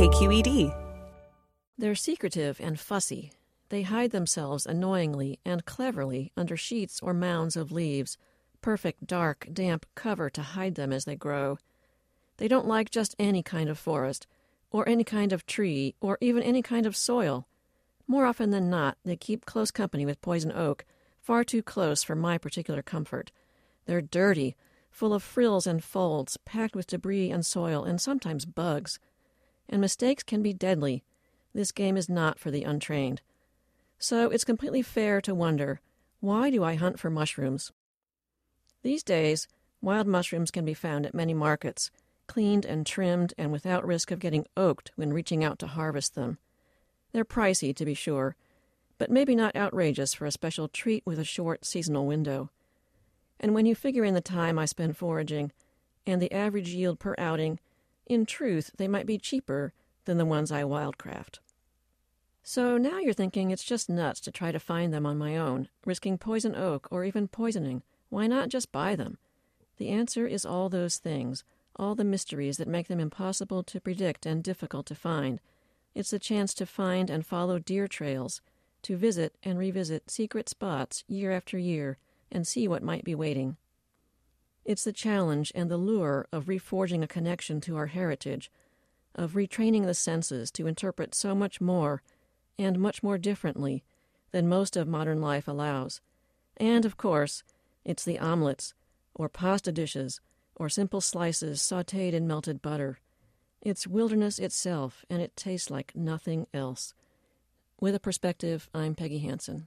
KQED. They're secretive and fussy. They hide themselves annoyingly and cleverly under sheets or mounds of leaves, perfect dark, damp cover to hide them as they grow. They don't like just any kind of forest or any kind of tree, or even any kind of soil. More often than not, they keep close company with poison oak, far too close for my particular comfort. They're dirty, full of frills and folds, packed with debris and soil, and sometimes bugs. And mistakes can be deadly. This game is not for the untrained. So it's completely fair to wonder why do I hunt for mushrooms? These days, wild mushrooms can be found at many markets, cleaned and trimmed and without risk of getting oaked when reaching out to harvest them. They're pricey, to be sure, but maybe not outrageous for a special treat with a short seasonal window. And when you figure in the time I spend foraging and the average yield per outing, in truth, they might be cheaper than the ones I wildcraft. So now you're thinking it's just nuts to try to find them on my own, risking poison oak or even poisoning. Why not just buy them? The answer is all those things all the mysteries that make them impossible to predict and difficult to find. It's the chance to find and follow deer trails, to visit and revisit secret spots year after year and see what might be waiting. It's the challenge and the lure of reforging a connection to our heritage, of retraining the senses to interpret so much more and much more differently than most of modern life allows. And, of course, it's the omelets, or pasta dishes, or simple slices sauteed in melted butter. It's wilderness itself, and it tastes like nothing else. With a perspective, I'm Peggy Hansen.